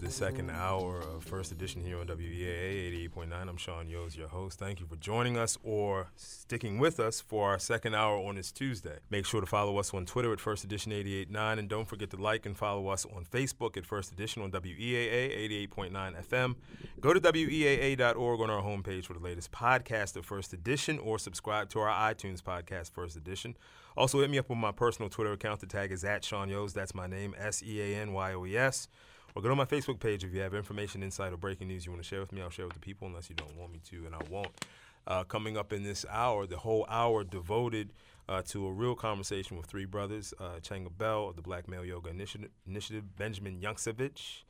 the second hour of First Edition here on WEAA 88.9. I'm Sean Yoes, your host. Thank you for joining us or sticking with us for our second hour on this Tuesday. Make sure to follow us on Twitter at First Edition 88.9 and don't forget to like and follow us on Facebook at First Edition on WEAA 88.9 FM. Go to WEAA.org on our homepage for the latest podcast of First Edition or subscribe to our iTunes podcast, First Edition. Also, hit me up on my personal Twitter account. The tag is at Sean Yoes. That's my name, S E A N Y O E S. Or go to my Facebook page if you have information, insight, or breaking news you want to share with me. I'll share with the people unless you don't want me to, and I won't. Uh, coming up in this hour, the whole hour devoted uh, to a real conversation with three brothers uh, Changa Bell of the Black Male Yoga Initiative, Initiative Benjamin Jancewicz,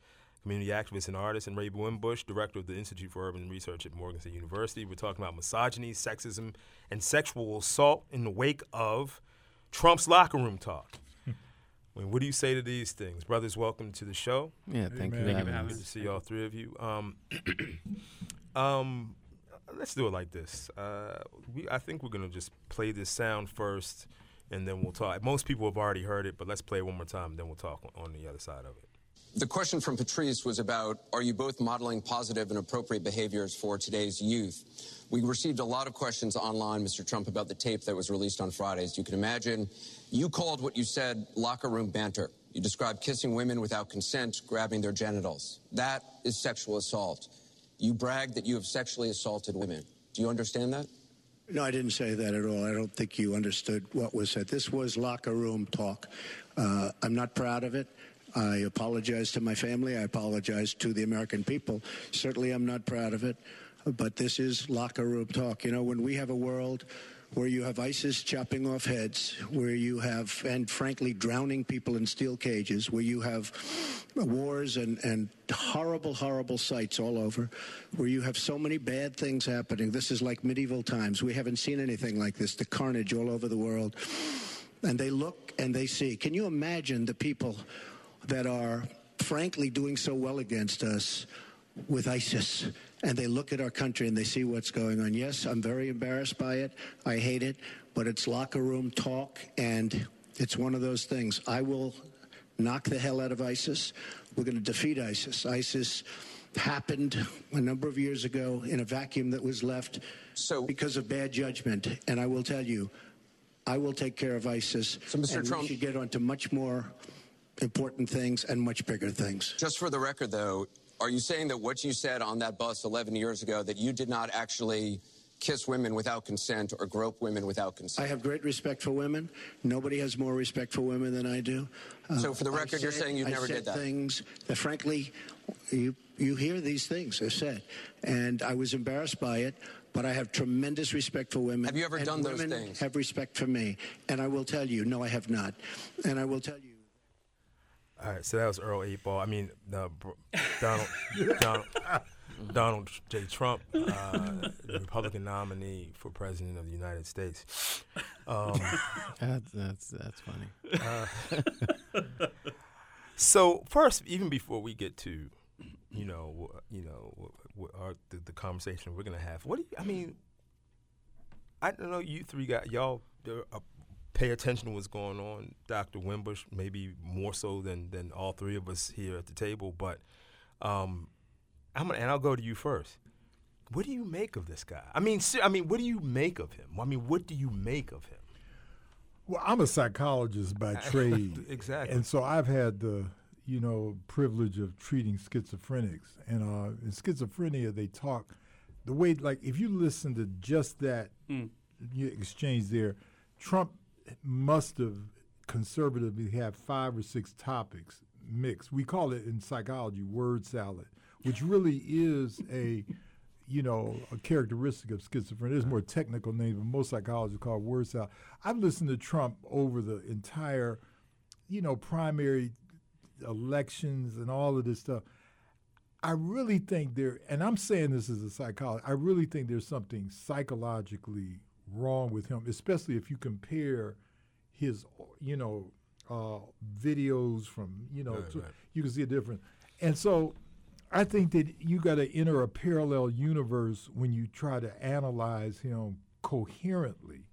community activist and artist, and Ray Winbush, director of the Institute for Urban Research at Morgan State University. We're talking about misogyny, sexism, and sexual assault in the wake of Trump's locker room talk. I mean, what do you say to these things, brothers? Welcome to the show. Yeah, thank Amen. you. Thank you for having having Good to see all three of you. Um, um, let's do it like this. Uh, we, I think we're gonna just play this sound first, and then we'll talk. Most people have already heard it, but let's play it one more time, and then we'll talk on, on the other side of it. The question from Patrice was about are you both modeling positive and appropriate behaviors for today's youth? We received a lot of questions online, Mr. Trump, about the tape that was released on Friday. As you can imagine, you called what you said locker room banter. You described kissing women without consent, grabbing their genitals. That is sexual assault. You bragged that you have sexually assaulted women. Do you understand that? No, I didn't say that at all. I don't think you understood what was said. This was locker room talk. Uh, I'm not proud of it. I apologize to my family. I apologize to the American people. Certainly, I'm not proud of it. But this is locker room talk. You know, when we have a world where you have ISIS chopping off heads, where you have, and frankly, drowning people in steel cages, where you have wars and, and horrible, horrible sights all over, where you have so many bad things happening. This is like medieval times. We haven't seen anything like this, the carnage all over the world. And they look and they see. Can you imagine the people that are, frankly, doing so well against us with ISIS? and they look at our country and they see what's going on. Yes, I'm very embarrassed by it. I hate it, but it's locker room talk, and it's one of those things. I will knock the hell out of ISIS. We're going to defeat ISIS. ISIS happened a number of years ago in a vacuum that was left So- because of bad judgment, and I will tell you, I will take care of ISIS. So, Mr. and Trump- we should get on to much more important things and much bigger things. Just for the record, though, are you saying that what you said on that bus 11 years ago, that you did not actually kiss women without consent or grope women without consent? I have great respect for women. Nobody has more respect for women than I do. Uh, So for the record, you're saying you never said did that? Things that, frankly, you you hear these things are said, and I was embarrassed by it. But I have tremendous respect for women. Have you ever done those women things? Have respect for me, and I will tell you, no, I have not, and I will tell you. All right, so that was Earl Eight Ball. I mean, uh, Donald, Donald, Donald J. Trump, uh, the Republican nominee for president of the United States. Um, That's that's that's funny. So first, even before we get to, you know, you know, wh- wh- our, the, the conversation we're gonna have, what do you? I mean, I don't know. You three got y'all uh, pay attention to what's going on, Doctor Winbush, maybe more so than than all three of us here at the table. But um, I'm gonna, and I'll go to you first. What do you make of this guy? I mean, ser- I mean, what do you make of him? I mean, what do you make of him? Well, I'm a psychologist by trade. Exactly. And so I've had the, you know, privilege of treating schizophrenics. And uh, in schizophrenia, they talk the way, like, if you listen to just that you exchange there, Trump must have conservatively had five or six topics mixed. We call it in psychology word salad, which really is a you know, a characteristic of schizophrenia. There's more technical name, but most psychologists call it word salad. I've listened to Trump over the entire, you know, primary elections and all of this stuff. I really think there, and I'm saying this as a psychologist, I really think there's something psychologically wrong with him, especially if you compare his, you know, uh, videos from, you know, Right, to- right. you can see a difference. And so I think that you got to enter a parallel universe when you try to analyze him coherently.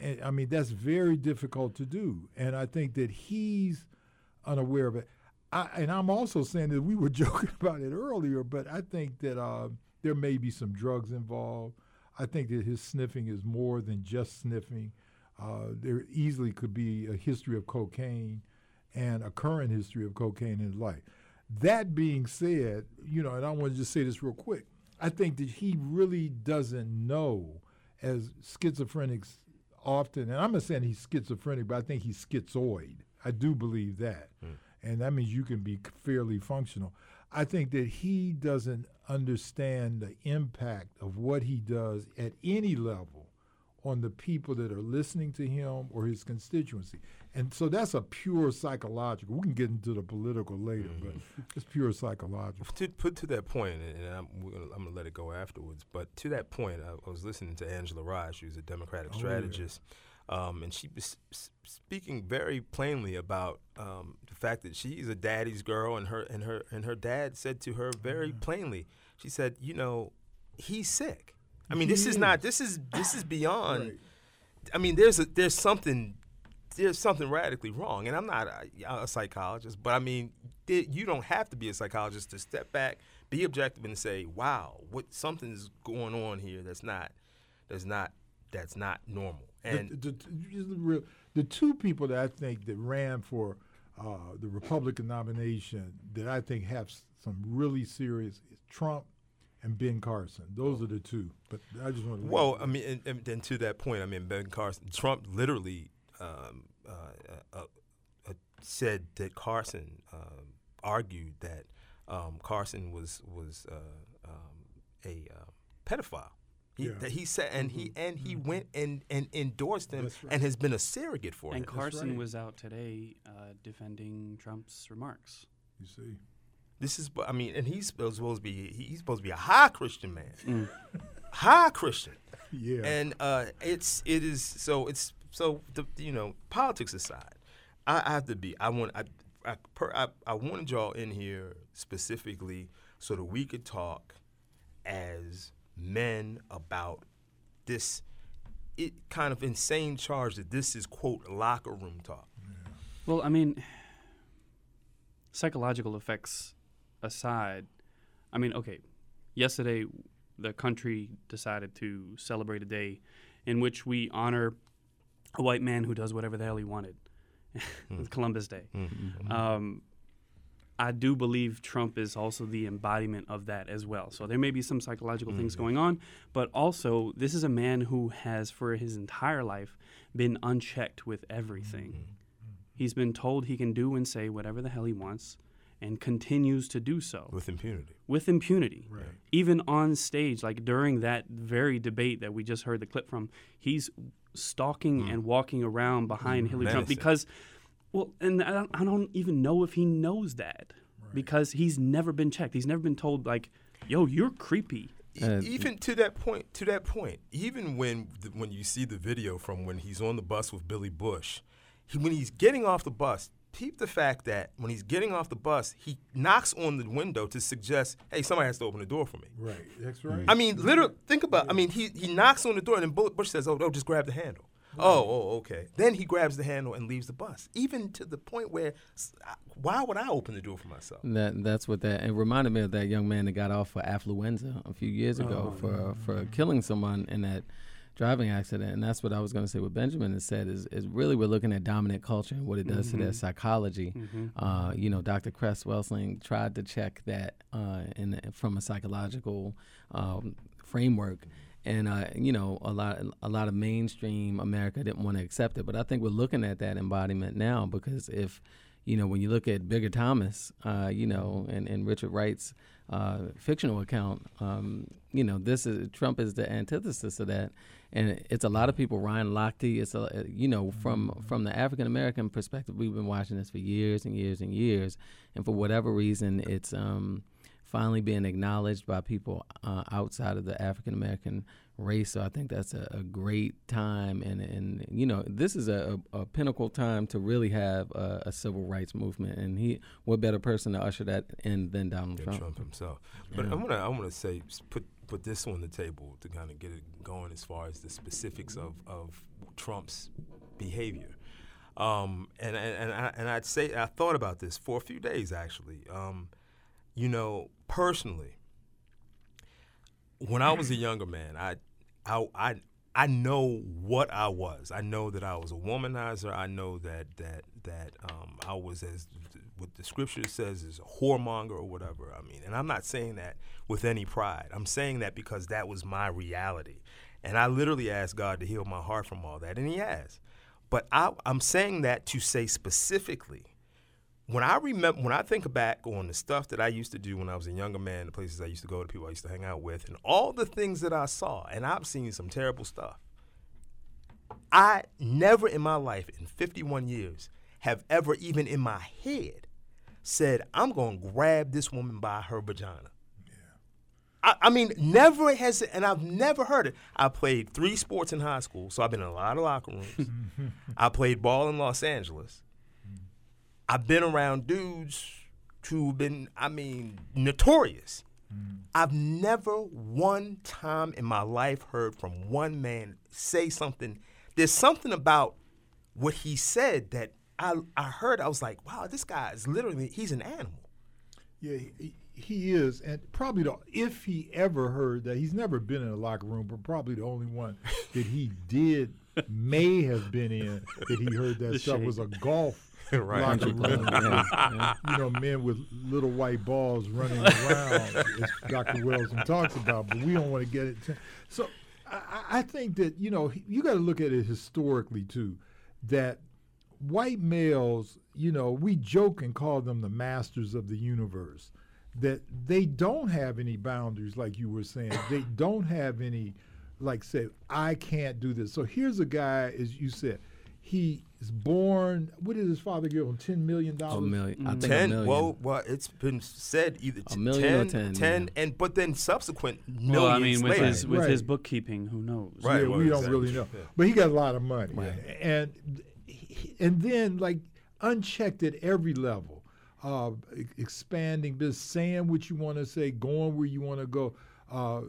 And I mean, that's very difficult to do. And I think that he's unaware of it. I, and I'm also saying that we were joking about it earlier, but I think that uh, there may be some drugs involved. I think that his sniffing is more than just sniffing. Uh, there easily could be a history of cocaine and a current history of cocaine in his life. That being said, you know, and I want to just say this real quick. I think that he really doesn't know, as schizophrenics often, and I'm not saying he's schizophrenic, but I think he's schizoid. I do believe that. And that means you can be fairly functional. I think that he doesn't understand the impact of what he does at any level on the people that are listening to him or his constituency. And so that's a pure psychological. We can get into the political later, but mm-hmm. it's pure psychological. to put to that point, and, I'm, gonna, I'm gonna let it go afterwards. But to that point, I, I was listening to Angela Rye, who's a Democratic Oh, yeah. Um, and she was speaking very plainly about um, the fact that she's a daddy's girl, and her and her and her dad said to her very plainly, she said, "You know, he's sick. I mean, this He is not. This is this is beyond. Right. I mean, there's a there's something there's something radically wrong, and I'm not a, a psychologist, but I mean, you don't have to be a psychologist to step back, be objective, and say, "Wow, what something's going on here that's not that's not that's not normal." And the, the, the, two people that I think that ran for uh, the Republican nomination that I think have some really serious is Trump and Ben Carson. Those are the two. But I just want to. Well, I mean, and, and then to that point, I mean, Ben Carson, Trump literally um, uh, uh, uh, said that Carson um, argued that um, Carson was was uh, um, a uh, pedophile. He, Yeah. Mm-hmm. that he said, and he and he went and, and endorsed him, right. and has been a surrogate for And him. And Carson right. was out today uh, defending Trump's remarks. you see. This is, I mean, and he's supposed to be he's supposed to be a high Christian man, Mm. high Christian. Yeah. and uh, it's it is so it's so the you know politics aside, I, I have to be I want I I, per, I I wanted y'all in here specifically so that we could talk as men about this it kind of insane charge that this is quote locker room talk. Well, I mean, psychological effects aside, I mean, okay, yesterday the country decided to celebrate a day in which we honor a white man who does whatever the hell he wanted. It's Columbus Day. Um, I do believe Trump is also the embodiment of that as well. So there may be some psychological things mm-hmm. going on, but also this is a man who has, for his entire life, been unchecked with everything. Mm-hmm. He's been told he can do and say whatever the hell he wants and continues to do so with impunity. with impunity. Right. Even on stage, like during that very debate that we just heard the clip from, he's stalking mm. and walking around behind mm-hmm. Hillary Trump because, well, and I don't, I don't even know if he knows that because he's never been checked. He's never been told like, "Yo, you're creepy." Uh, even to that point, to that point, even when the, when you see the video from when he's on the bus with Billy Bush, he, when he's getting off the bus, peep the fact that when he's getting off the bus, he knocks on the window to suggest, "Hey, somebody has to open the door for me." Right. That's right. I mean, literally, think about. I mean, he he knocks on the door, and then Billy Bush says, "Oh, no, just grab the handle." Oh, oh, okay. Then he grabs the handle and leaves the bus, even to the point where, why would I open the door for myself? That that's what that it reminded me of that young man that got off for affluenza a few years ago for for killing someone in that driving accident. And that's what I was going to say. What Benjamin has said is is really we're looking at dominant culture and what it does to their psychology. Uh, you know, Dr. Cress Welsing tried to check that uh, in from a psychological um, framework. And uh, you know, a lot a lot of mainstream America didn't want to accept it, but I think we're looking at that embodiment now because if you know, when you look at Bigger Thomas, uh, you know, and, and Richard Wright's uh, fictional account, um, you know, this is Trump is the antithesis of that, and it's a lot of people. Ryan Lochte, it's a, you know, from from the African American perspective, we've been watching this for years and years and years, and for whatever reason, it's um, finally being acknowledged by people uh, outside of the African American race. So I think that's a, a, great time, and and you know this is a, a pinnacle time to really have a, a, civil rights movement. And he, what better person to usher that in than Donald Trump. Trump himself? But yeah. I want to I want to say put put this on the table to kind of get it going as far as the specifics of of Trump's behavior. Um, and and and, I, and I'd say I thought about this for a few days actually. Um, you know, personally, when I was a younger man, I, I, I, I know what I was. I know that I was a womanizer. I know that that that um, I was as what the scripture says is a whoremonger or whatever. I mean, and I'm not saying that with any pride. I'm saying that because that was my reality, and I literally asked God to heal my heart from all that, and He has. But I, I'm saying that to say specifically when I remember, when I think back on the stuff that I used to do when I was a younger man, the places I used to go, the people I used to hang out with, and all the things that I saw, and I've seen some terrible stuff. I never in my life, in 51 years, have ever even in my head said, I'm going to grab this woman by her vagina. I, I mean, never has, and I've never heard it. I played three sports in high school, so I've been in a lot of locker rooms. I played ball in Los Angeles. I've been around dudes who've been, I mean, notorious. Mm. I've never one time in my life heard from one man say something. There's something about what he said that I, I heard. I was like, wow, this guy is literally, he's an animal. Yeah, he, he is. And probably the, if he ever heard that, he's never been in a locker room, but probably the only one that he did may have been in that he heard that stuff was a golf right. locker room. yeah. You know, men with little white balls running around, as Dr. Welsing talks about, but we don't want to get it. T- so I, I think that, you know, you got to look at it historically, too, that white males, you know, we joke and call them the masters of the universe, that they don't have any boundaries, like you were saying. they don't have any, like, say, I can't do this. So here's a guy, as you said, he is born. What did his father give him? Ten million dollars. A million. Mm-hmm. I think ten. A million. Well, well, it's been said either a million 10, or 10, 10 yeah. and but then subsequent millions well, I mean, with later. his with Right. his bookkeeping, who knows? Right. Yeah, well, we exactly. don't really know. Yeah. But he got a lot of money. Right. And and then like unchecked at every level, uh, e- expanding business, saying what you want to say, going where you want to go. Uh,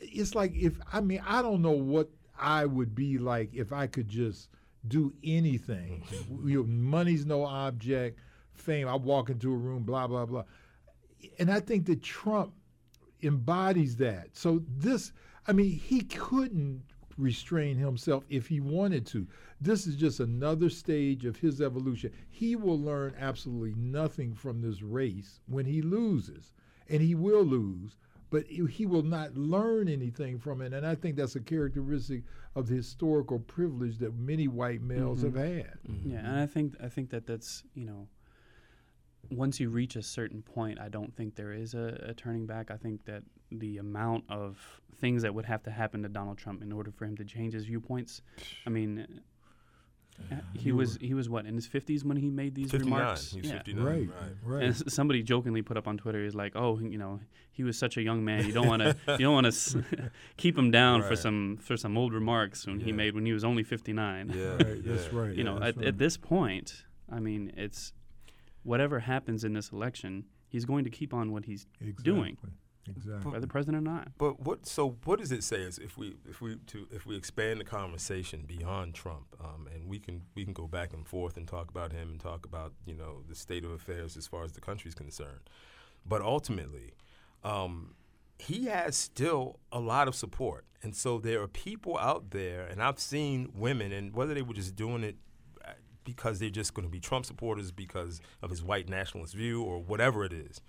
it's like if I mean I don't know what I would be like if I could just do anything. Mm-hmm. you know, money's no object. Fame. I walk into a room, blah blah blah. And I think that Trump embodies that. So this, I mean, he couldn't restrain himself if he wanted to. This is just another stage of his evolution. He will learn absolutely nothing from this race when he loses, and he will lose. But he will not learn anything from it, and I think that's a characteristic of the historical privilege that many white males Mhm. have had. Yeah, and I think I think that that's you know, once you reach a certain point, I don't think there is a, a turning back. I think that the amount of things that would have to happen to Donald Trump in order for him to change his viewpoints, I mean. Uh, He was he was what in his fifties when he made these 59. remarks. He's Yeah. 59. Right, right. right. And somebody jokingly put up on Twitter is like, "Oh, you know, he was such a young man. You don't want to, you don't want to keep him down for some for some old remarks when he made when he was only 59." Yeah. Right, that's yeah. right. You know, that's at, right. at this point, I mean, it's whatever happens in this election, he's going to keep on what he's doing, Exactly. Exactly. whether president or not. But what? So what does it say? Is if we if we to if we expand the conversation beyond Trump, um, and we can we can go back and forth and talk about him and talk about you know the state of affairs as far as the country's concerned, but ultimately, um, he has still a lot of support, and so there are people out there, and I've seen women, and whether they were just doing it uh, because they're just going to be Trump supporters because of his white nationalist view or whatever it is.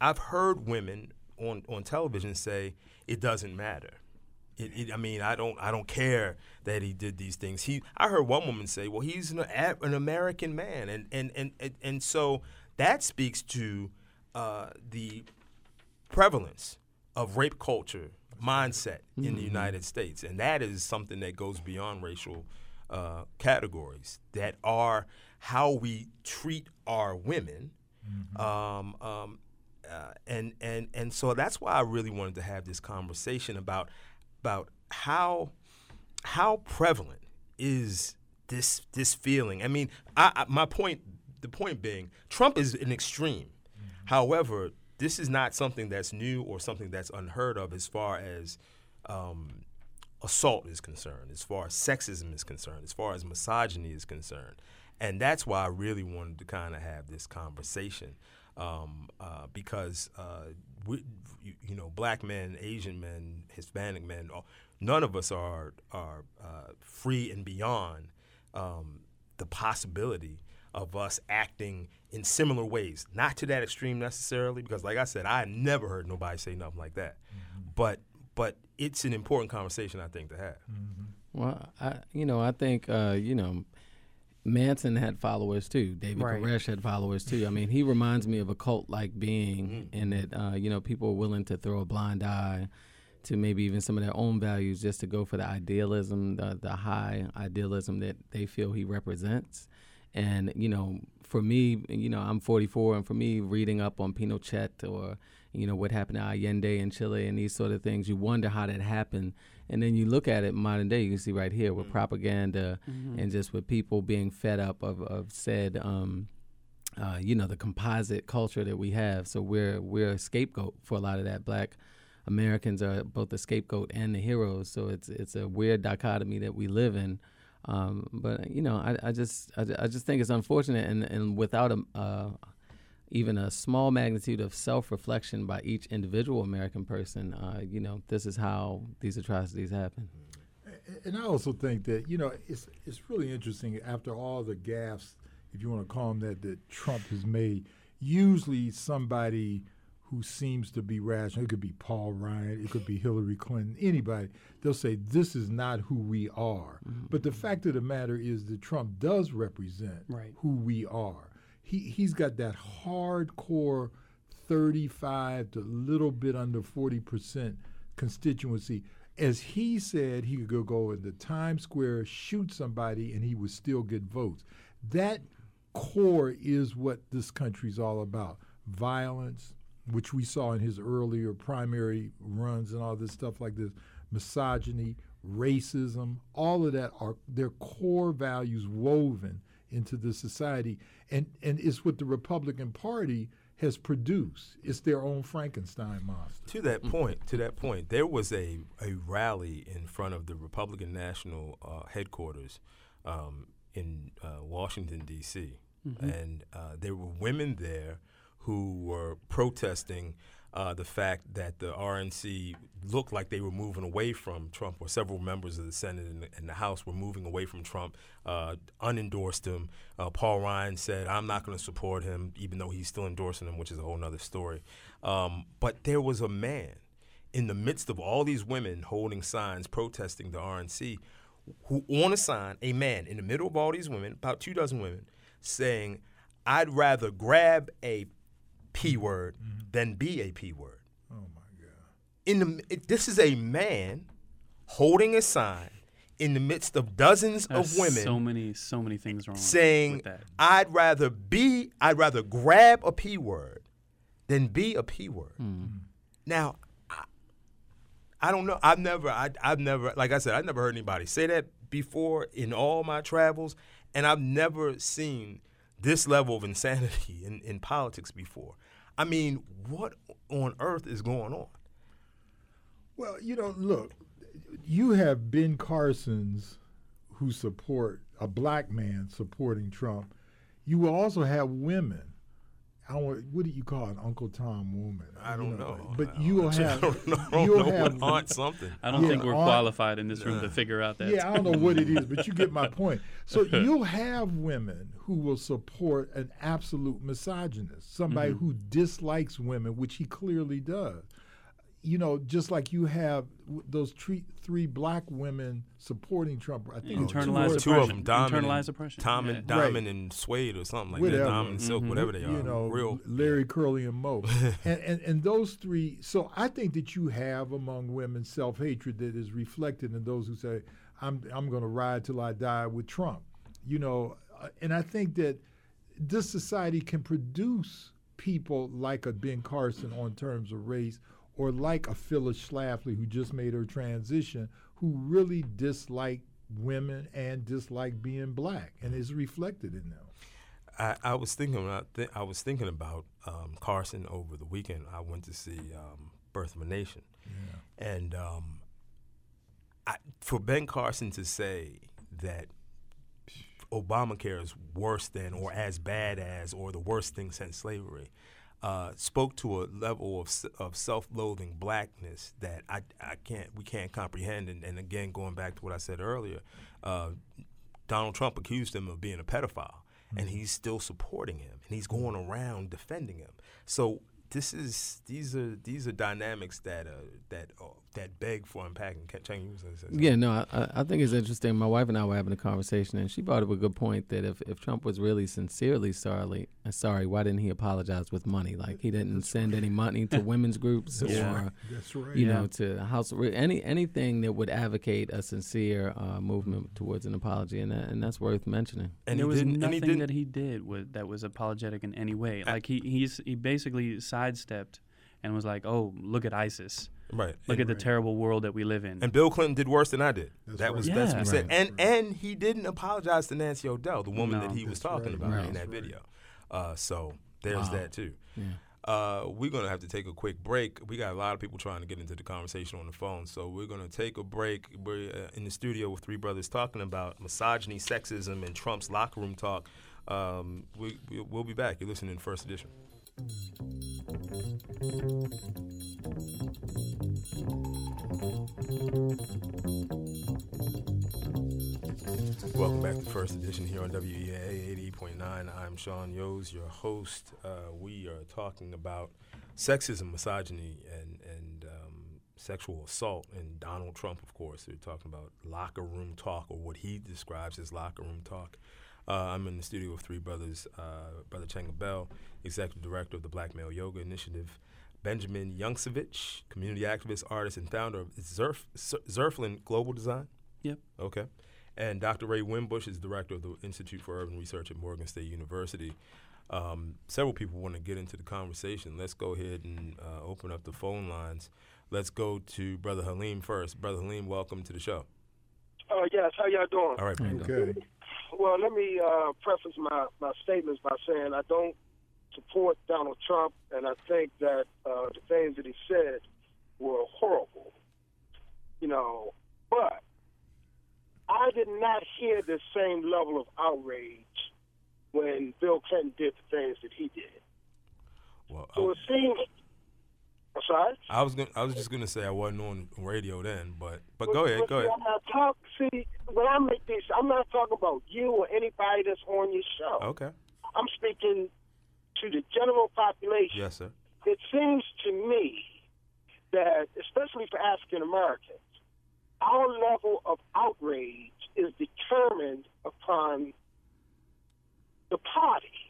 I've heard women on, on television say it doesn't matter. It, it, I mean, I don't I don't care that he did these things. He I heard one woman say, "Well, he's an, an American man," and and, and and and so that speaks to uh, the prevalence of rape culture mindset in the United States, and that is something that goes beyond racial uh, categories. That are how we treat our women. Um, um, uh, and and and so that's why I really wanted to have this conversation about about how how prevalent is this this feeling. I mean, I, I, my point the point being, Trump is an extreme. Mm-hmm. However, this is not something that's new or something that's unheard of as far as um, assault is concerned, as far as sexism is concerned, as far as misogyny is concerned. And that's why I really wanted to kind of have this conversation um, uh, because, uh, we, you, you, know, black men, Asian men, Hispanic men, none of us are, are uh, free and beyond um, the possibility of us acting in similar ways. Not to that extreme necessarily, because like I said, I never heard nobody say nothing like that. Mm-hmm. But but it's an important conversation I think to have. Mm-hmm. Well, I you know I think uh, you know Manson had followers too. David right. Koresh had followers too. I mean, he reminds me of a cult like being mm-hmm. in that uh, you know people are willing to throw a blind eye to maybe even some of their own values just to go for the idealism, the, the high idealism that they feel he represents. And you know, for me, you know, I'm 44, and for me, reading up on Pinochet or you know what happened to Allende in Chile and these sort of things, you wonder how that happened. And then you look at it modern day, you can see right here with mm-hmm. propaganda mm-hmm. and just with people being fed up of of said. Um, uh, you know the composite culture that we have, so we're we're a scapegoat for a lot of that. Black Americans are both the scapegoat and the heroes, so it's it's a weird dichotomy that we live in. Um, but you know, I, I just I, I, just think it's unfortunate, and, and without a, uh, even a small magnitude of self-reflection by each individual American person, uh, you know, this is how these atrocities happen. And I also think that you know it's it's really interesting after all the gaffes, if you want to call them that, that Trump has made. Usually, somebody who seems to be rational. It could be Paul Ryan, it could be Hillary Clinton, anybody. They'll say, This is not who we are. Mm-hmm. But the fact of the matter is that Trump does represent right. who we are. He, he's got that hardcore 35 to a little bit under 40% constituency. As he said, he could go into Times Square, shoot somebody, and he would still get votes. That core is what this country's all about violence, which we saw in his earlier primary runs and all this stuff like this, misogyny, racism, all of that are their core values woven into the society. And and it's what the Republican Party has produced. It's their own Frankenstein monster. To that point, to that point, there was a, a rally in front of the Republican National uh, headquarters um, in uh, Washington D.C. Mm-hmm. and uh, there were women there who were protesting uh, the fact that the RNC looked like they were moving away from Trump, or several members of the Senate and and the House were moving away from Trump, uh, unendorsed him. Uh, Paul Ryan said, I'm not going to support him, even though he's still endorsing him, which is a whole other story. Um, but there was a man in the midst of all these women holding signs protesting the RNC who, on a sign, a man in the middle of all these women, about two dozen women, saying, I'd rather grab a P word mm-hmm. than be a P word. Oh my God! In the it, this is a man holding a sign in the midst of dozens That's of women. So many, so many things wrong. Saying, "I'd rather be, I'd rather grab a P word than be a P word." Mm. Now, I, I, don't know. I've never, I, I've never, like I said, I've never heard anybody say that before in all my travels, and I've never seen this level of insanity in, in politics before. I mean, what on earth is going on? Well, you know, look, you have Ben Carson's who support a black man supporting Trump. You will also have women I don't, what do you call an Uncle Tom woman? I don't know. know. But you will have. I don't know. You'll have aunt something. I don't yeah, think we're aunt, qualified in this room to figure out that. Yeah, I don't know what it is, but you get my point. So you'll have women who will support an absolute misogynist, somebody mm-hmm. who dislikes women, which he clearly does you know, just like you have those three, three black women supporting Trump. I think internalized two, two of them, Diamond, internalized oppression. Tom and yeah. Diamond right. and Suede or something like whatever. that. Diamond and Silk, mm-hmm. whatever they are. You know, real Larry, Curly, and Moe, and, and and those three. So I think that you have among women self hatred that is reflected in those who say, "I'm I'm going to ride till I die with Trump." You know, uh, and I think that this society can produce people like a Ben Carson on terms of race, or like a Phyllis Schlafly who just made her transition, who really dislike women and dislike being black, and is reflected in them. I, I was thinking I, th- I was thinking about um, Carson over the weekend. I went to see um, Birth of a Nation, yeah. and um, I, for Ben Carson to say that Obamacare is worse than, or as bad as, or the worst thing since slavery, uh, spoke to a level of, of self-loathing blackness that I, I can't we can't comprehend. And, and again, going back to what I said earlier, uh, Donald Trump accused him of being a pedophile, mm-hmm. and he's still supporting him, and he's going around defending him. So this is these are these are dynamics that uh, that uh, that beg for unpacking. Chang, you yeah, no, I, I think it's interesting. My wife and I were having a conversation, and she brought up a good point that if, if Trump was really sincerely sorry, uh, sorry, why didn't he apologize with money? Like he didn't That's send right. any money to women's groups yeah. or That's right. you yeah. know to house any anything that would advocate a sincere uh, movement towards an apology, and that, and that's worth mentioning. And there was nothing that he did with, that was apologetic in any way. Like he he's he basically sidestepped and was like, "Oh, look at ISIS." Right. Look and, at the terrible world that we live in. And Bill Clinton did worse than I did. That's that right. was yeah. what we said. Right. And and he didn't apologize to Nancy O'Dell, the woman no. that he was talking right. about Right. in that video. Uh, so there's Wow. that too. Yeah. Uh, we're gonna have to take a quick break. We got a lot of people trying to get into the conversation on the phone, so we're gonna take a break. We're uh, in the studio with three brothers talking about misogyny, sexism, and Trump's locker room talk. Um, we, we we'll be back. You're listening to First Edition. Welcome back to First Edition here on WEAA 88.9. I'm Sean Yoes, your host. Uh, we are talking about sexism, misogyny, and and um, sexual assault. And Donald Trump, of course, they're talking about locker room talk, or what he describes as locker room talk. Uh, I'm in the studio with three brothers, uh, Brother Changa Bell, Executive Director of the Black Male Yoga Initiative, Benjamin Jancewicz, community activist, artist, and founder of Zerf, Zerflin Global Design. Yep. Okay. And Dr. Ray Winbush is director of the Institute for Urban Research at Morgan State University. Um, several people want to get into the conversation. Let's go ahead and uh, open up the phone lines. Let's go to Brother Halim first. Brother Halim, welcome to the show. Uh, yes, how y'all doing? All right, There you man. go. Okay. Well, let me uh, preface my, my statements by saying I don't support Donald Trump, and I think that uh, the things that he said were horrible. You know, but I did not hear the same level of outrage when Bill Clinton did the things that he did. Well, So it seems. I'm sorry. I was gonna, I was just gonna say I wasn't on radio then, but but go ahead, go see, ahead. I'm not talk, see, when I make these, I'm not talking about you or anybody that's on your show. Okay. I'm speaking to the general population. Yes, sir. It seems to me that, especially for African Americans, our level of outrage is determined upon the party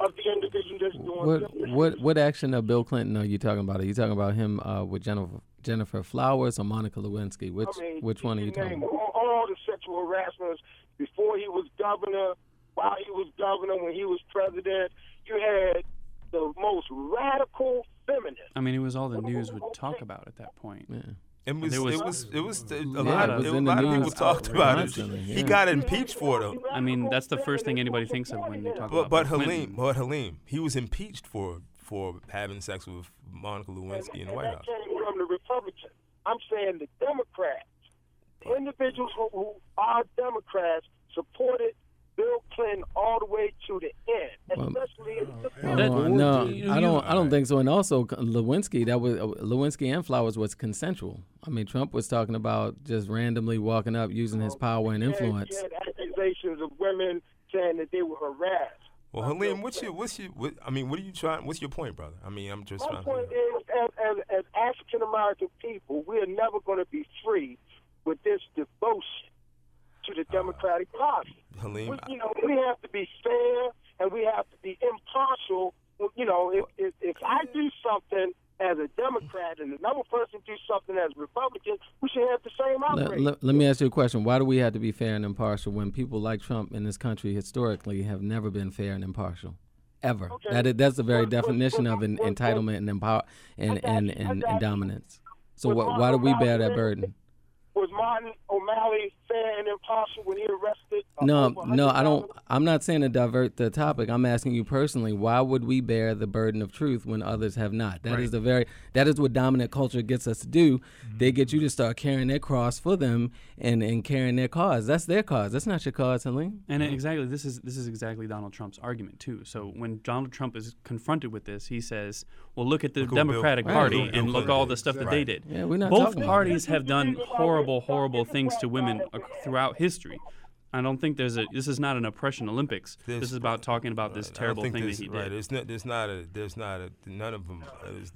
of the individual that's doing What business. what what action of Bill Clinton are you talking about? Are you talking about him uh, with Gennifer Gennifer Flowers or Monica Lewinsky? Which I mean, which one are you can talking about? All, all the sexual harassments before he was governor, while he was governor, when he was president. You had the most radical feminists. I mean, it was all the news would talk about at that point. Yeah. It was, was- it was, it was, a Yeah, lot, it of, was a lot of people talked about it. constantly, He got impeached for it, though. I mean, that's the first thing anybody thinks of when they talk But, about but Bill Halim, Clinton. but Halim, he was impeached for for having sex with Monica Lewinsky in the White that House. came from the Republicans. I'm saying the Democrats, the individuals who, who are Democrats, supported Bill Clinton all the way to the end, Well, especially in the Oh, That- No, no, you- I don't. I don't think so. And also, Lewinsky, that was uh, Lewinsky and Flowers was consensual. I mean, Trump was talking about just randomly walking up, using his power and influence. You had accusations of women saying that they were harassed. Well, Halim, what's your, what's your, what, I mean, what are you trying? What's your point, brother? I mean, I'm just My trying. point figure is, as, as, as African American people, we are never going to be free with this devotion to the Democratic Party. Halim, We, you know, we have to be fair and we have to be impartial. You know, if, if, if I do something as a Democrat and another person do something as a Republican, we should have the same Let, outrage. let- let me ask you a question. Why do we have to be fair and impartial when people like Trump in this country historically have never been fair and impartial? ever. Okay. That is, that's the very Well, well, definition well, of en- well, entitlement and empower and I and and, and dominance. So wh- why do we bear that O'Malley burden? Was Martin O'Malley fair and impartial when he arrested? No, no, I don't. I'm not saying to divert the topic. I'm asking you personally. Why would we bear the burden of truth when others have not? That is the very. That is what dominant culture gets us to do. Mm-hmm. They get you to start carrying their cross for them and and carrying their cause. That's their cause. That's not your cause, Halim. And it- exactly, this is this is exactly Donald Trump's argument too. So when Donald Trump is confronted with this, he says, "Well, look at the Look what Bill- Democratic Right. Party and look Clinton all the stuff that they did." Yeah, we're not Both talking about parties have done horrible, horrible things to women ac- throughout history. I don't think there's a. This is not an oppression Olympics. There's- this is about talking about this Right. I don't terrible think thing there's- that he Right. did. There's not. There's not a. There's not a. None of them.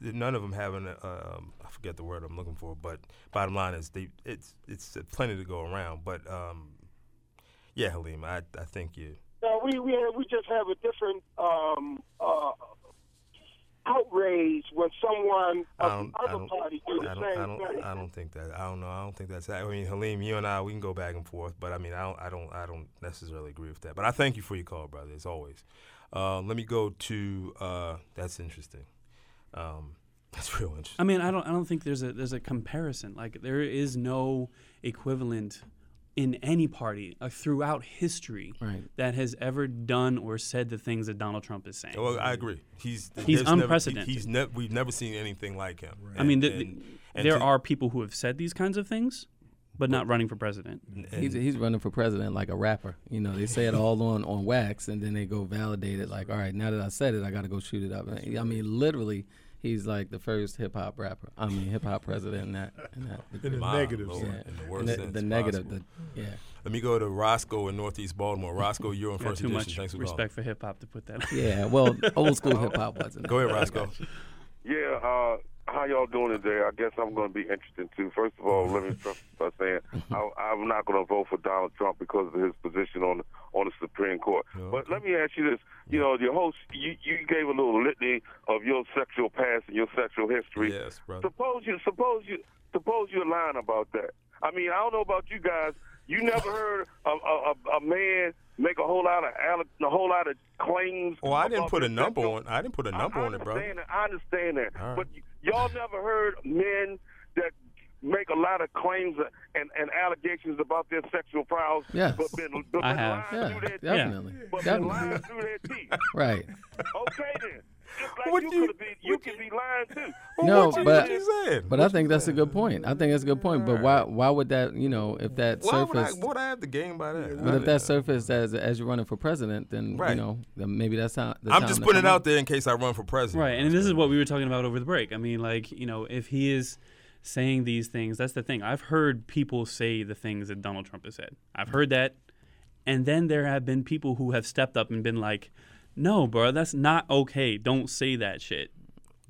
None of them having. A, um, I forget the word I'm looking for. But bottom line is, they. It's. It's uh, plenty to go around. But um, yeah, Halim, I. I think you. No, we we we just have a different um, uh, outrage when someone of the other party do the I don't. same I don't. thing. I don't think that. I don't know. I don't think that's. I mean, Halim, you and I, we can go back and forth. But I mean, I don't. I don't. I don't necessarily agree with that. But I thank you for your call, brother. As always. Uh, let me go to. Uh, that's interesting. Um, that's real interesting. I mean, I don't. I don't think there's a there's a comparison. Like there is no equivalent in any party uh, throughout history Right. that has ever done or said the things that Donald Trump is saying. Well, I agree. He's He's there's never- unprecedented. he- he's never. We've never seen anything like him. right I mean, And- th- and- and there to- are people who have said these kinds of things, but not running for president. He's he's running for president like a rapper. You know, they say it all on on wax, and then they go validate it. Like, all right, now that I said it, I got to go shoot it up. I mean, literally, he's like the first hip hop rapper. I mean, hip hop president in that. In that In the My negative Lord, sense. in the worst And the, sense the negative. The, yeah. Let me go to Roscoe in Northeast Baltimore. Roscoe, you're on Got first too edition. much Thanks for respect for hip hop to put that. Yeah. Well, old school hip hop wasn't. Go ahead, Roscoe. Yeah, uh, how y'all doing today? I guess I'm going to be interesting too. First of all, let me start by saying I, I'm not going to vote for Donald Trump because of his position on on the Supreme Court. But let me ask you this: you know, your host, you, you gave a little litany of your sexual past and your sexual history. Yes, brother. Suppose you suppose you suppose you're lying about that. I mean, I don't know about you guys. You never heard a, a, a, man make a whole lot of a whole lot of claims. Oh, I didn't put a number on. I didn't put a number I on it, that. I understand that. Right. But y'all never heard men that make a lot of claims and, and allegations about their sexual prowess, Yes. but been, but I been have. lying Yeah. through their teeth. Definitely. Been lying through their teeth. Right. Okay then. Just like What you you- could be, you could be lying too. No, you, but- what you saying? But I think that's a good point. I think that's a good point. But why why would that you know if that why would I, surfaced? what would I have to gain by that? But I- if that surfaced as as you're running for president, then Right. you know then maybe that's how. The I'm time just putting it out there in case I run for president. Right, and this is what we were talking about over the break. I mean, like you know, if he is saying these things, that's the thing. I've heard people say the things that Donald Trump has said. I've heard that, and then there have been people who have stepped up and been like, "No, bro, that's not okay. Don't say that shit."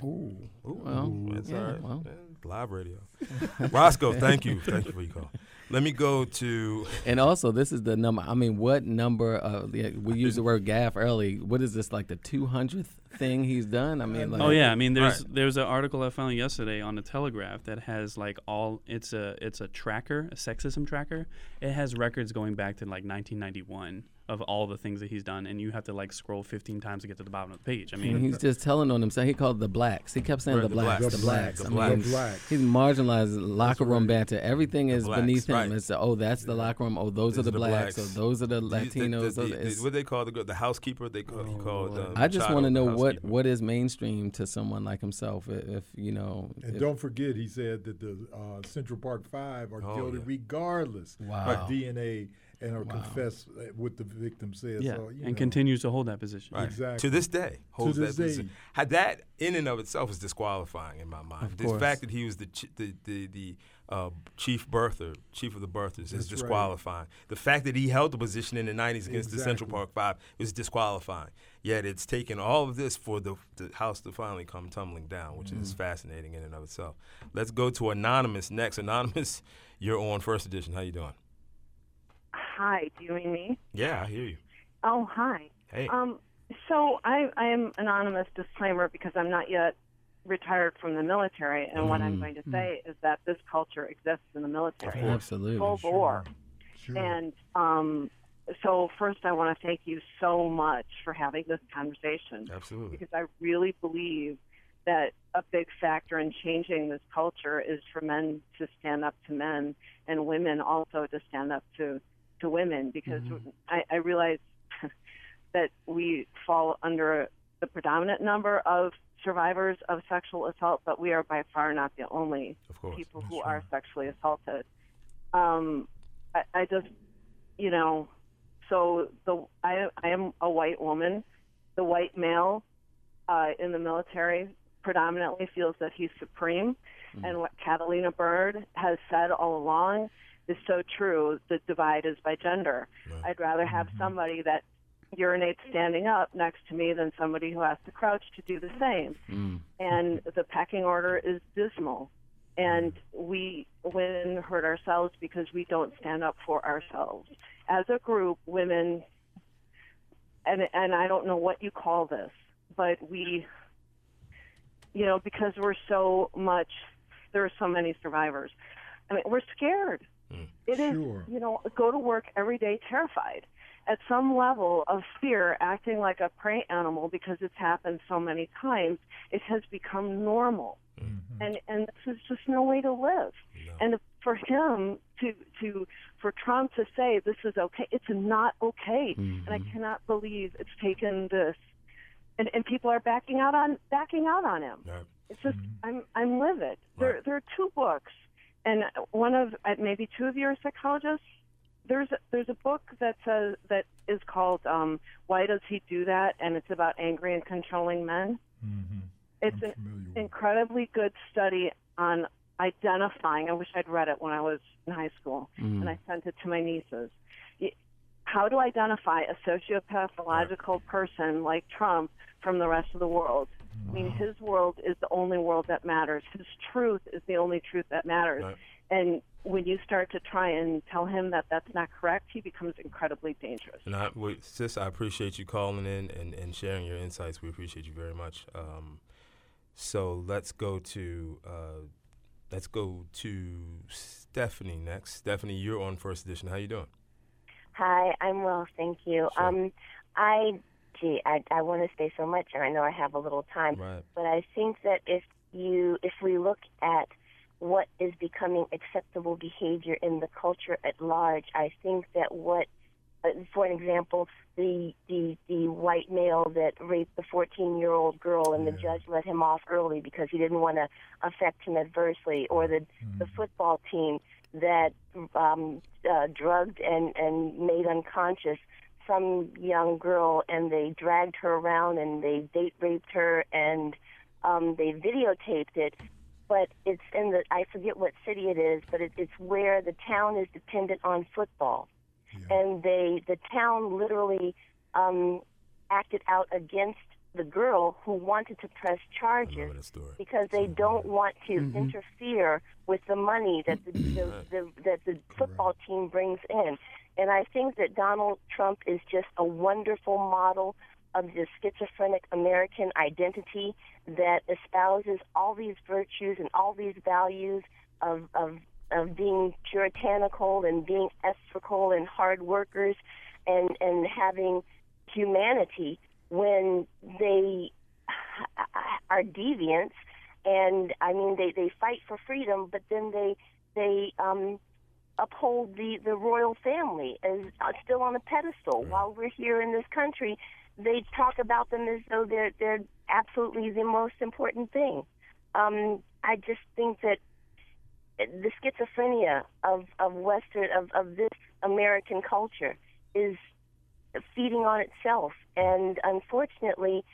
Ooh, Well, that's yeah, all right. well. Live radio. Roscoe, thank you, thank you for your call. Let me go to And also, this is the number. I mean, what number of? Yeah, we used the word gaffe early. What is this like the two hundredth thing he's done? I mean, like, Oh yeah, I mean, there's Right. there's an article I found yesterday on the Telegraph that has like all it's a it's a tracker, a sexism tracker. It has records going back to like 1991 of all the things that he's done, and you have to like scroll 15 times to get to the bottom of the page. I And mean, he's just telling on himself. He called the blacks. He kept saying Right, the the blacks, blacks. the The blacks. blacks, I the mean, The blacks. he's marginalized locker room banter. Everything is blacks, beneath him. right. It's oh, that's the locker room. Oh, those are the, blacks. blacks. Oh, those are the the- Latinos. the- the- those- the- it's- what they call the the housekeeper. They call, he called. Um, I just want to the know what housekeeper. what is mainstream to someone like himself. i- If, you know, And if- don't forget, he said that the uh, Central Park Five are Oh, guilty yeah. regardless Wow. of DNA and are confess uh, what the victim said. yeah, so, you and know. continues to hold that position. Right. Exactly. To this day, holds this that position. day. Had that in and of itself is disqualifying in my mind. Of the fact that he was the ch- the the, the uh, chief birther, chief of the birthers, is That's right. disqualifying. The fact that he held the position in the '90s against the Central Park Five is disqualifying. Yet it's taken all of this for the, the house to finally come tumbling down, which Mm. is fascinating in and of itself. Let's go to anonymous next. Anonymous, you're on first edition. How you doing? Hi, do you mean me? Yeah, I hear you. Oh, hi. Hey. Um, so I, I am anonymous disclaimer because I'm not yet retired from the military, and what I'm Mm. going to say is that this culture exists in the military, absolutely. full bore, Sure. and um, so first, I want to thank you so much for having this conversation. Absolutely. Because I really believe that a big factor in changing this culture is for men to stand up to men and women also to stand up to to women because mm-hmm. I, I realize that we fall under the predominant number of survivors of sexual assault, but we are by far not the only people who are sexually assaulted. Um, I, I just, you know, so the I, I am a white woman. The white male uh, in the military predominantly feels that he's supreme, mm. and what Catalina Bird has said all along is so true. The divide is by gender. I'd rather have mm-hmm. somebody that urinates standing up next to me than somebody who has to crouch to do the same. Mm. And the pecking order is dismal. And we women hurt ourselves because we don't stand up for ourselves. As a group, women, and and I don't know what you call this, but we, you know, because we're so much, there are so many survivors. I mean, we're scared. Mm. It sure. is, you know, go to work every day terrified at some level of fear, acting like a prey animal because it's happened so many times, it has become normal. Mm-hmm. And and this is just no way to live. No. And for him to to for Trump to say this is okay, it's not okay. Mm-hmm. And I mm-hmm. cannot believe it's taken this and, and people are backing out on backing out on him. It's just mm-hmm. I'm I'm livid. Right. There there are two books and one of maybe two of you are psychologists there's a, there's a book that says that is called um, "Why Does He Do That?" and it's about angry and controlling men. Mm-hmm. It's an incredibly good study on identifying. I wish I'd read it when I was in high school, mm. and I sent it to my nieces. How to identify a sociopathological person like Trump from the rest of the world. Wow. I mean, his world is the only world that matters. His truth is the only truth that matters. Right. And when you start to try and tell him that that's not correct, he becomes incredibly dangerous. And I, sis, I appreciate you calling in and, and sharing your insights. We appreciate you very much. Um, so let's go to uh, let's go to Stephanie next. Stephanie, you're on First Edition. How you doing? Hi, I'm well, thank you. Sure. Um, I gee, I, I want to say so much, and I know I have a little time, right. but I think that if you if we look at what is becoming acceptable behavior in the culture at large. I think that what, uh, for an example, the the the white male that raped the 14 year old girl and yeah. the judge let him off early because he didn't want to affect him adversely, or the mm. the football team that um, uh, drugged and and made unconscious some young girl and they dragged her around and they date raped her and um, they videotaped it but it's in the I forget what city it is, but it, it's where the town is dependent on football, yeah. and they the town literally um, acted out against the girl who wanted to press charges because they don't want to mm-hmm. interfere with the money that the, the, the that the football team brings in. And I think that Donald Trump is just a wonderful model of the schizophrenic American identity that espouses all these virtues and all these values of, of, of being puritanical and being ethical and hard workers and, and having humanity when they are deviants. And I mean they, they fight for freedom but then they they um uphold the the royal family as uh, still on a pedestal. While we're here in this country they talk about them as though they're they're absolutely the most important thing. Um, I just think that the schizophrenia of of Western of, of this American culture is feeding on itself, and unfortunately,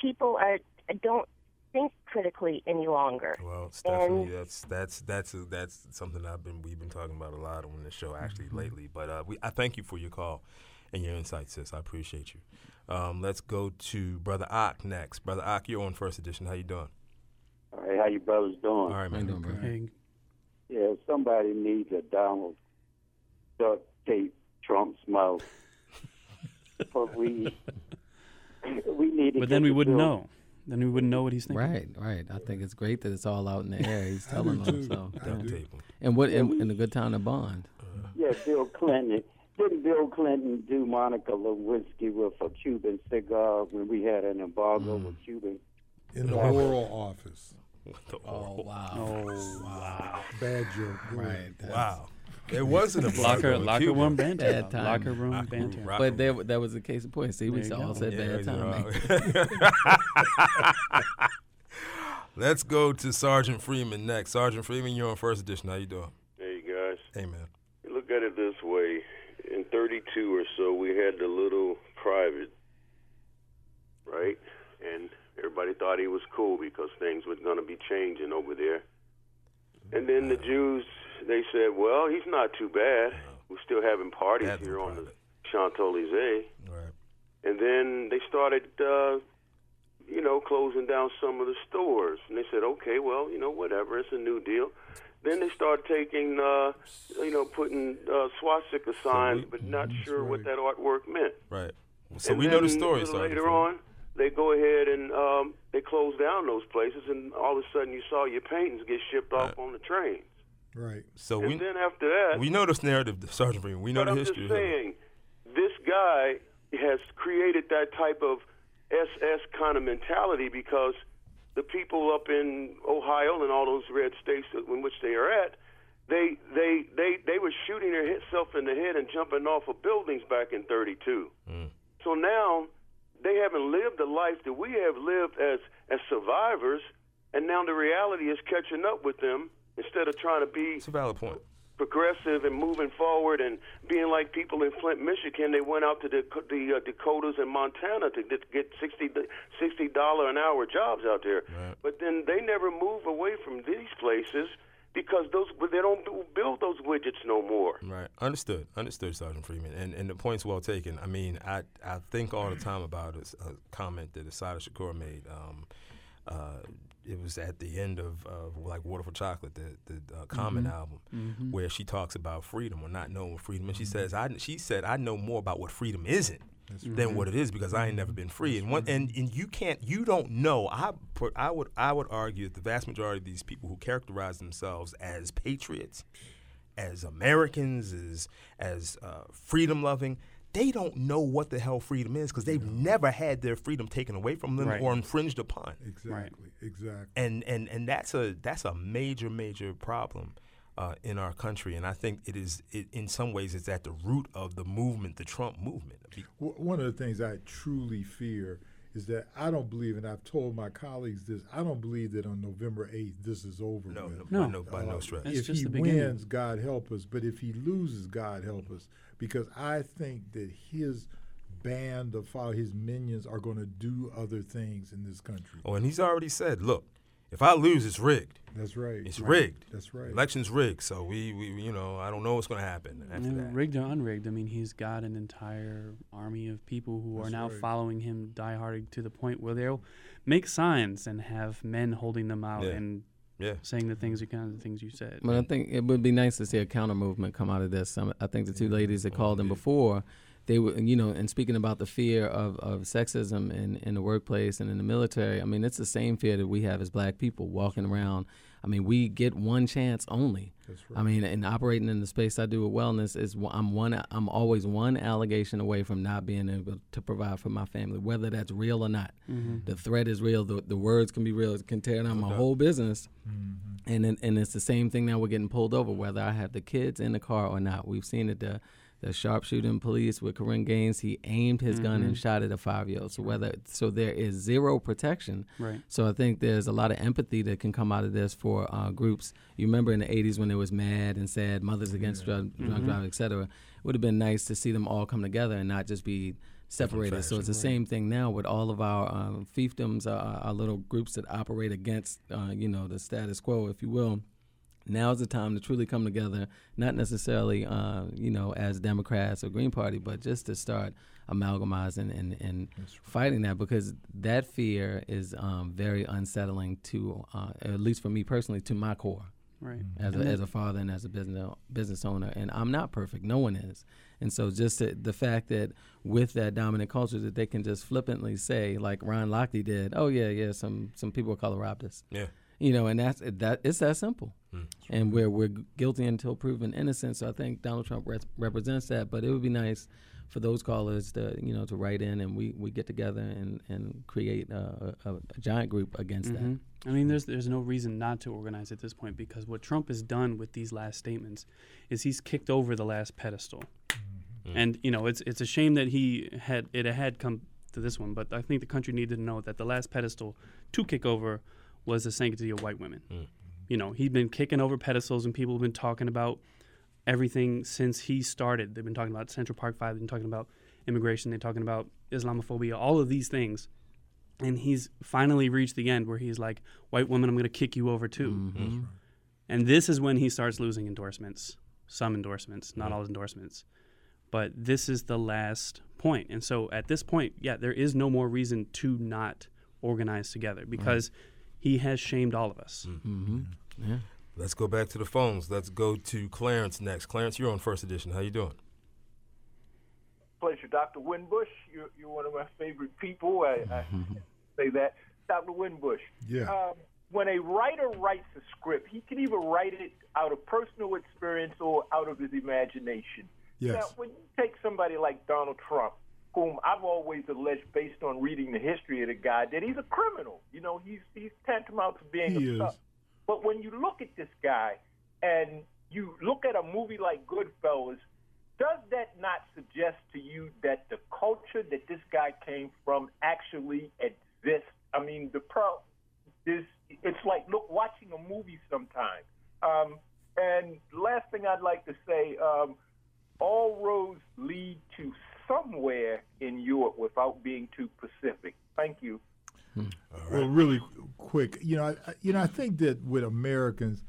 people are don't think critically any longer. Well, Stephanie, and that's that's that's that's something I've been we've been talking about a lot on the show actually mm-hmm. lately. But uh, we, I thank you for your call and your insights, sis. I appreciate you. Um, let's go to Brother Ock next. Brother Ock, you're on First Edition. How you doing? All right, how you brothers doing? All right, man. Doing, bro? Hey. Yeah, somebody needs a Donald duct tape Trump's mouth. but we we need But then we wouldn't know. Then we wouldn't know what he's thinking. Right, right. I think it's great that it's all out in the air. He's telling them so. And what? And, and a good time to bond. Uh-huh. Yeah, Bill Clinton didn't Bill Clinton do Monica Lewinsky with a Cuban cigar when we had an embargo mm. with Cuban? In the Oral Office. Oh wow! Oh wow! Bad joke. Go Right. that's- Wow. It wasn't a Locker locker room banter. Bad time. Locker room Locker room banter. rock- But there, that was the case in point. See, we There you all go. said Yeah, bad he's time. Let's go to Sergeant Freeman next. Sergeant Freeman, you're on first edition. How you doing? Hey guys, Hey man. you look at it this way. In 32 or so, we had the little private, right? And everybody thought he was cool because things were going to be changing over there. And then the Jews, they said, well, he's not too bad. We're still having parties Admiral here on the. Champs-Élysées. Right. And then they started, uh, you know, closing down some of the stores. And they said, okay, well, you know, whatever, it's a new deal. Then they started taking, uh, you know, putting uh, swastika signs, we- but not That's sure what that artwork meant. Right. So And we know the story, Sergeant Later on, they go ahead and um, they close down those places, and all of a sudden you saw your paintings get shipped off on the trains. Right. So and we then after that, we know this narrative, Sergeant Freeman. We know but the I'm history. just saying, this guy has created that type of SS kind of mentality because the people up in Ohio and all those red states in which they are at, they they they they were shooting themselves in the head and jumping off of buildings back in '32. Mm. So now they haven't lived the life that we have lived as as survivors, and now the reality is catching up with them. Instead of trying to be It's a valid point. progressive and moving forward and being like people in Flint, Michigan. They went out to the, the uh, Dakotas and Montana to get, get sixty sixty dollar an hour jobs out there. Right. But then they never move away from these places because those they don't build those widgets no more. Right. Understood. Understood, Sergeant Freeman. And and the point's well taken. I mean, I I think all the time about a, a comment that Assata Shakur made. Um, uh, it was at the end of, of like Water for Chocolate, the the uh, Common album, where she talks about freedom or not knowing freedom. And She says, I she said, I know more about what freedom isn't than what it is because I ain't never been free. And one and, and you can't you don't know. I put I would I would argue that the vast majority of these people who characterize themselves as patriots, as Americans, as as uh, freedom loving, they don't know what the hell freedom is because they've never had their freedom taken away from them Right. or infringed upon. Exactly. Exactly. And and and that's a that's a major major problem. Uh, in our country, and I think it is, it, in some ways, it's at the root of the movement, the Trump movement. W- One of the things I truly fear is that I don't believe, and I've told my colleagues this, I don't believe that on November 8th this is over No, with. no, by No. no, by no uh, stretch. If just he the wins, God help us. But if he loses, God help us. Because I think that his band of follow his minions are going to do other things in this country. Oh, and he's already said, look, if I lose, it's rigged. That's right. It's Right. rigged. That's right. Election's rigged. So we, we, you know, I don't know what's going to happen after Yeah, that. rigged or unrigged, I mean, he's got an entire army of people who are now right. following him diehard to the point where they'll make signs and have men holding them out Yeah. and Yeah. saying the things you kind of the things you said. But I think it would be nice to see a counter movement come out of this. I think the two ladies that oh, called in before, they were, you know, and speaking about the fear of, of sexism in, in the workplace and in the military, I mean, it's the same fear that we have as black people walking around. I mean, we get one chance only. That's I mean, and operating in the space I do with wellness is I'm one. I'm always one allegation away from not being able to provide for my family, whether that's real or not. Mm-hmm. The threat is real. The, the words can be real. It can tear down my whole business. Mm-hmm. And and it's the same thing now. We're getting pulled over, whether I have the kids in the car or not. We've seen it. The the sharpshooting police with Korryn Gaines, he aimed his gun and shot at a five year old. So whether so there is zero protection. Right. So I think there's a lot of empathy that can come out of this for uh, groups. You remember in the 80s when it was mad and sad, Mothers Against Drug, drug Driving, et cetera. It would have been nice to see them all come together and not just be separated. So it's the same thing now with all of our um, fiefdoms, uh, our little groups that operate against, uh, you know, the status quo, if you will. Now's the time to truly come together, not necessarily, uh, you know, as Democrats or Green Party, but just to start amalgamizing and, and fighting that because that fear is um, very unsettling to, uh, at least for me personally, to my core Right. as a, as a father and as a business business owner. And I'm not perfect. No one is. And so just the, the fact that with that dominant culture that they can just flippantly say, like Ryan Lochte did, oh yeah, yeah, some some people of color robbed us. Yeah. You know, and that's that it's that simple. And where we're guilty until proven innocent. So I think Donald Trump re- represents that. But it would be nice for those callers to you know to write in and we, we get together and, and create a, a, a giant group against Mm-hmm. I mean, there's there's no reason not to organize at this point because what Trump has done with these last statements is he's kicked over the last pedestal, and you know it's it's a shame that he had it had come to this one, but I think the country needed to know that the last pedestal to kick over was the sanctity of white women. You know, he'd been kicking over pedestals, and people have been talking about everything since he started. They've been talking about Central Park Five. They've been talking about immigration. They're talking about Islamophobia. All of these things and he's finally reached the end where he's like, "White woman, I'm going to kick you over too." Mm-hmm. And this is when he starts losing endorsements, some endorsements, not all endorsements. But this is the last point. point, and so at this point, yeah, there is no more reason to not organize together because he has shamed all of us. Mm-hmm. Yeah. Let's go back to the phones. Let's go to Clarence next. Clarence, you're on First Edition. How you doing? pleasure. Dr. Winbush, you're, you're one of my favorite people. I, I say that. Dr. Winbush. Yeah. Um, when a writer writes a script, he can either write it out of personal experience or out of his imagination. Yes. Now, when you take somebody like Donald Trump, whom I've always alleged, based on reading the history of the guy, that he's a criminal. You know, he's he's tantamount to being He a is. thug. But when you look at this guy and you look at a movie like Goodfellas, does that not suggest to you that the culture that this guy came from actually exists? I mean, the pro this it's like look watching a movie sometimes. Um, and last thing I'd like to say, um, all roads lead to somewhere in Europe without being too specific. Thank you. Hmm. Well, really quick, you know, I- you know, I think that with Americans,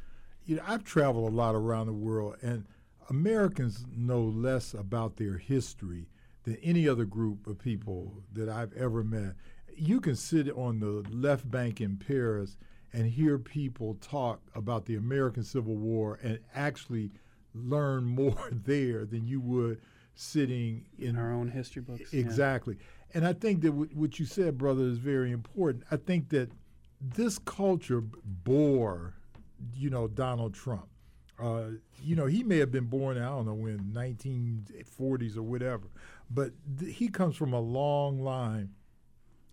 you know, I've traveled a lot around the world, and Americans know less about their history than any other group of people that I've ever met. You can sit on the left bank in Paris and hear people talk about the American Civil War and actually learn more there than you would sitting in Our own history books. yeah. Exactly. And I think that what what you said, brother, is very important. I think that this culture bore, you know, Donald Trump. Uh, you know, he may have been born, I don't know when, 1940s or whatever, but th- he comes from a long line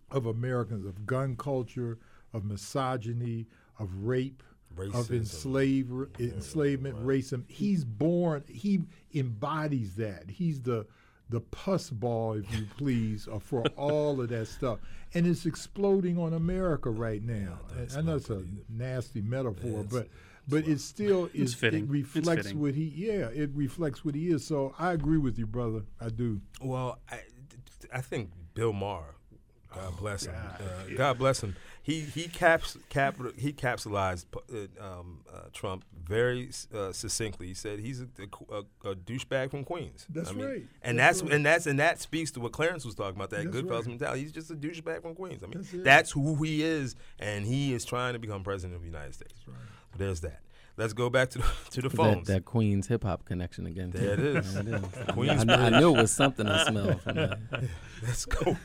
of Americans, of gun culture, of misogyny, of rape, of Racism. enslaver, enslavement, racism. He's born. He embodies that. He's the the pus ball, if you please, uh, for all of that stuff, and it's exploding on America right now. And I know it's a nasty metaphor, but but it still is. It reflects what he. Yeah, it reflects what he is. So I agree with you, brother. I do. Well, I, I think Bill Maher, God Oh, bless him. Uh, God bless him. He he caps cap he capsulized uh, um, uh, Trump very uh, succinctly. He said he's a, a, a douchebag from Queens. That's I mean, right. And That's that's, right. and that's and that speaks to what Clarence was talking about. That That's Goodfellas right. mentality. He's just a douchebag from Queens. I mean, That's that's, who he is, and he is trying to become president of the United States. right. There's that. Let's go back to the, to the That, phones. that Queen's hip hop connection again. too. There it is. There it is. I, Queens I, kn- I knew it was something I smelled from that. Let's go.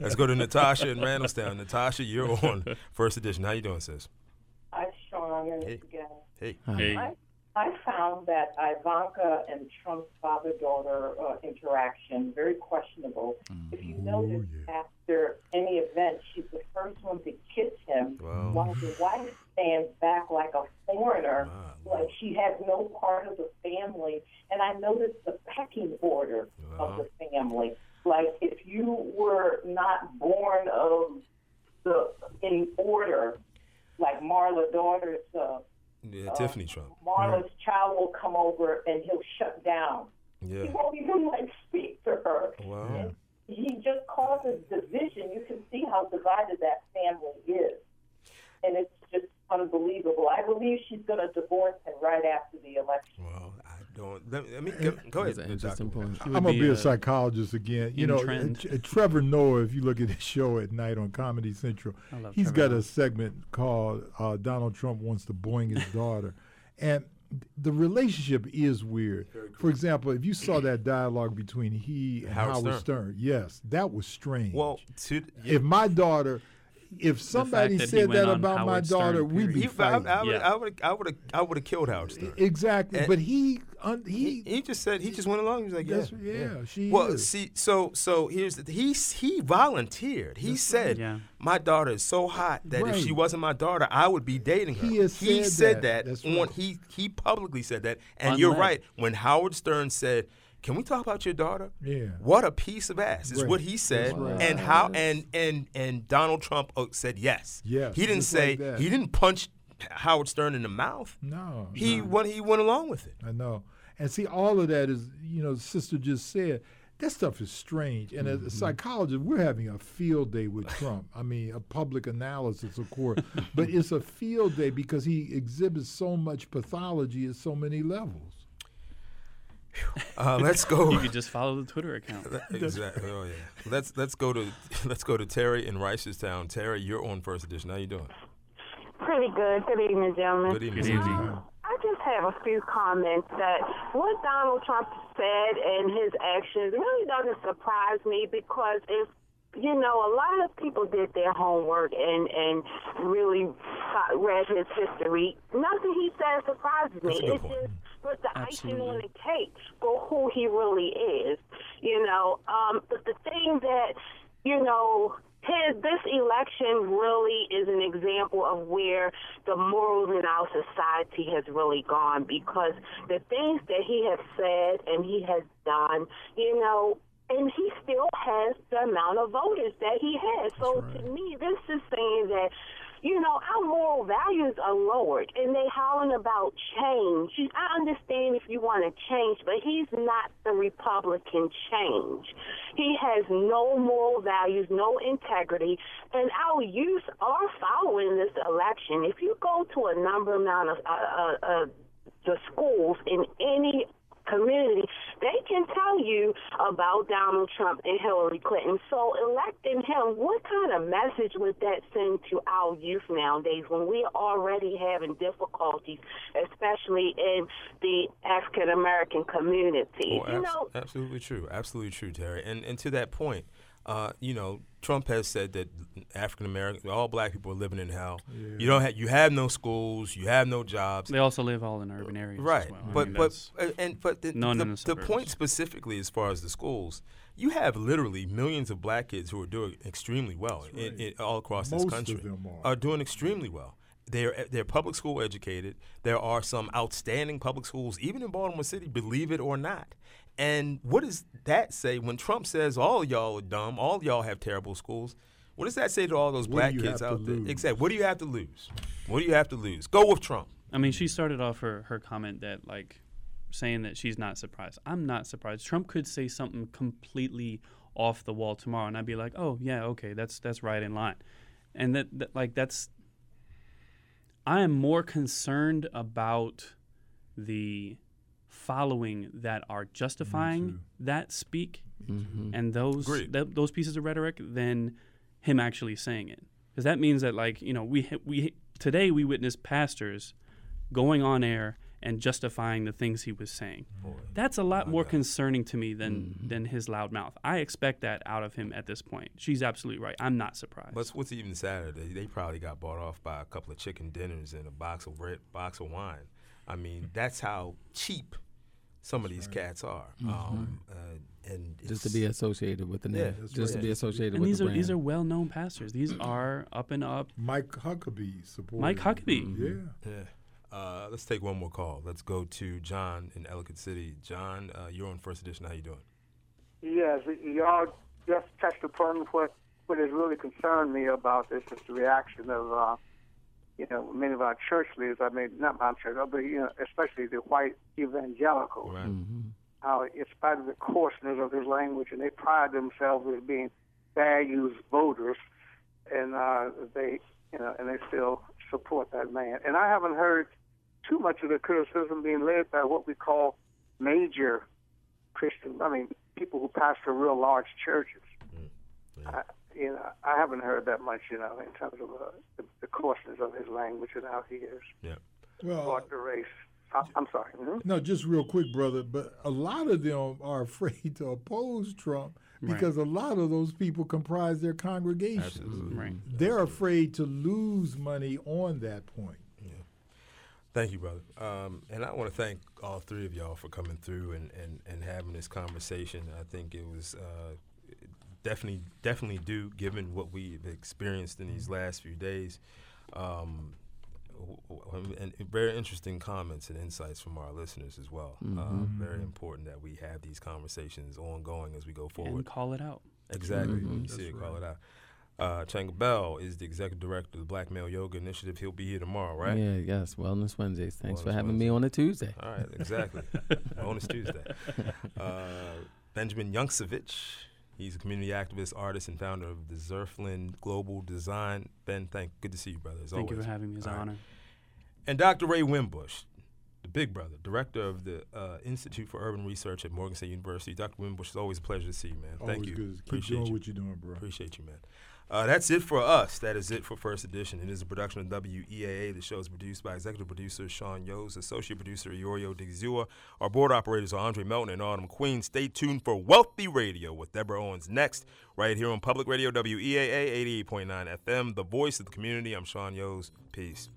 Let's go to Natasha in Randallstown. Natasha, you're on First Edition. How you doing, sis? Hi, Sean and Hey. again. Hey. Hey. I, I found that Ivanka and Trump's father-daughter uh, interaction very questionable. If you notice, after any event, she's the first one to kiss him, Wow. while the wife stands back like a foreigner, Wow. like she has no part of the family. And I noticed the pecking order of the family. Like if you were not born of the in order, like Marla daughter's uh, Yeah, Uh, Tiffany Trump. Marla's child will come over and he'll shut down. He won't even like speak to her. Wow. He just causes division. You can see how divided that family is. And it's just unbelievable. I believe she's going to divorce him right after the election. Well, I don't. Let me, let me go, go ahead. an interesting point. I'm gonna be, be, a uh, psychologist again. You know, trend. uh, Trevor Noah. If you look at his show at night on Comedy Central, I love he's Trevor got Noah. a segment called uh, "Donald Trump wants to boing his daughter," and the relationship is weird. For example, if you saw that dialogue between he and Howard Howard, Stern. Stern. yes, that was strange. Well, to, if my daughter, if somebody that said went that on about my Howard Stern, daughter, we'd be He, I, fighting. I would, Yeah. I would, I would, I would have, I would have killed Howard Stern. exactly. And- but he, un, He, he, he just said he just went along. He was like, yeah, That's- yeah, she Well, is. see, so so here's the, he he volunteered. He said, Yeah. my daughter is so hot that if she wasn't my daughter, I would be dating her. He has he said said that. that, That's on right. he he publicly said that, and you're right. When Howard Stern said. Can we talk about your daughter? Yeah. What a piece of ass is Right. what he said, right. and how and and and Donald Trump uh, said yes. Yes, He didn't say like he didn't punch Howard Stern in the mouth. no, He no. went he went along with it. I know. And see, all of that is, you know, the sister just said, that stuff is strange. And Mm-hmm. as a psychologist, we're having a field day with Trump. I mean, a public analysis, of course, but it's a field day because he exhibits so much pathology at so many levels. Uh, let's go. You could just follow the Twitter account. Exactly. Oh yeah. Let's let's go to let's go to Terry in Reisterstown. Terry, you're on First Edition. How you doing? Pretty good. Good evening, gentlemen. Good evening. Good evening. I just have a few comments that what Donald Trump said and his actions really doesn't surprise me because if you know, a lot of people did their homework and and really read his history. Nothing he said surprises me. That's a good It's point. just was the icing on the cake for who he really is. You know, um, but the thing that you know his this election really is an example of where the morals in our society has really gone because the things that he has said and he has done, you know, and he still has the amount of voters that he has. So to me, this is saying that you know, our moral values are lowered and they hollering about change. I understand if you want to change, but he's not the Republican change. He has no moral values, no integrity, and our youth are following this election. If you go to a number amount of uh, uh, uh, the schools in any community, they can tell you about Donald Trump and Hillary Clinton. So electing him, what kind of message would that send to our youth nowadays when we're already having difficulties, especially in the African American community? Oh, you know, absolutely true. Absolutely true, Terry. And and to that point, uh, you know, Trump has said that African American, all black people are living in hell. You don't have, you have no schools, you have no jobs. They also live all in urban areas. Right, As well. I but mean, but uh, and but the, the, the the point specifically as far as the schools, you have literally millions of black kids who are doing extremely well in, in, all across Most this of country. them are. doing extremely well. They're they're public school educated. There are some outstanding public schools, even in Baltimore City, believe it or not. And what does that say when Trump says all y'all are dumb, all y'all have terrible schools? What does that say to all those What black kids out there? lose? Exactly. What do you have to lose? What do you have to lose? Go with Trump. I mean, she started off her, her comment that like saying that she's not surprised. I'm not surprised. Trump could say something completely off the wall tomorrow, and I'd be like, oh yeah, okay, that's that's right in line, and that, that like that's. I am more concerned about the following that are justifying that speak mm-hmm. and those th- those pieces of rhetoric than him actually saying it. Because that means that like you know we we today we witness pastors going on air and justifying the things he was saying? That's a lot more concerning to me than mm-hmm. than his loud mouth. I expect that out of him at this point. She's absolutely right. I'm not surprised. But what's even sadder, they, they probably got bought off by a couple of chicken dinners and a box of bread, box of wine. I mean, that's how cheap some of these cats are. Um, uh, and just to be associated with the name, that's just to be associated and with these the are brand. these are well-known pastors these are up and up Mike Huckabee supported. Mike Huckabee. Yeah. Yeah. Uh, let's take one more call. Let's go to John in Ellicott City. John, uh, you're on First Edition. How you doing? Yes, y'all just touched upon what what has really concerned me about this is the reaction of uh, you know many of our church leaders. I mean, not my church, but you know, especially the white evangelicals. Right. How, in spite of the coarseness of his language, and they pride themselves as being values voters, and uh, they you know, and they still support that man. And I haven't heard too much of the criticism being led by what we call major Christian. I mean, people who pastor real large churches. I, you know, I haven't heard that much, you know, in terms of uh, the, the coarseness of his language and how he is. Yeah. Well, fought the race. I, am sorry. Mm-hmm. No, just real quick, brother. But a lot of them are afraid to oppose Trump because right. a lot of those people comprise their congregations. Absolutely. Right. They're afraid to lose money on that point. Yeah. Thank you, brother. Um, and I want to thank all three of y'all for coming through and, and, and having this conversation. I think it was uh, definitely definitely due, given what we've experienced in these last few days. Um, and very interesting comments and insights from our listeners as well. Uh, mm-hmm. Uh, very important that we have these conversations ongoing as we go forward. And call it out. Exactly. Mm-hmm. You see it, right. call it out. Uh, Changa Bell is the executive director of the Black Male Yoga Initiative. He'll be here tomorrow, right? Yeah, yes. Wellness Wednesdays. Thanks Wellness for having Wednesday. me on a Tuesday. All right, exactly. Bonus Tuesday. Uh, Benjamin Jancewicz. He's a community activist, artist, and founder of the Zerflin Global Design. Ben, thank you. good to see you, brother. As thank always. you for having me. It's an honor. And Dr. Ray Winbush, the big brother, director of the uh, Institute for Urban Research at Morgan State University. Dr. Winbush, it's always a pleasure to see you, man. Always Thank you. Good. Keep Appreciate doing you. what you're doing, bro. Appreciate you, man. Uh, that's it for us. That is it for First Edition. It is a production of WEAA. The show is produced by executive producer Sean Yoes, associate producer Iorio Digzua. Our board operators are Andre Melton and Autumn Queen. Stay tuned for Wealthy Radio with Deborah Owens next, right here on Public Radio WEAA 88.9 FM, the voice of the community. I'm Sean Yoes. Peace.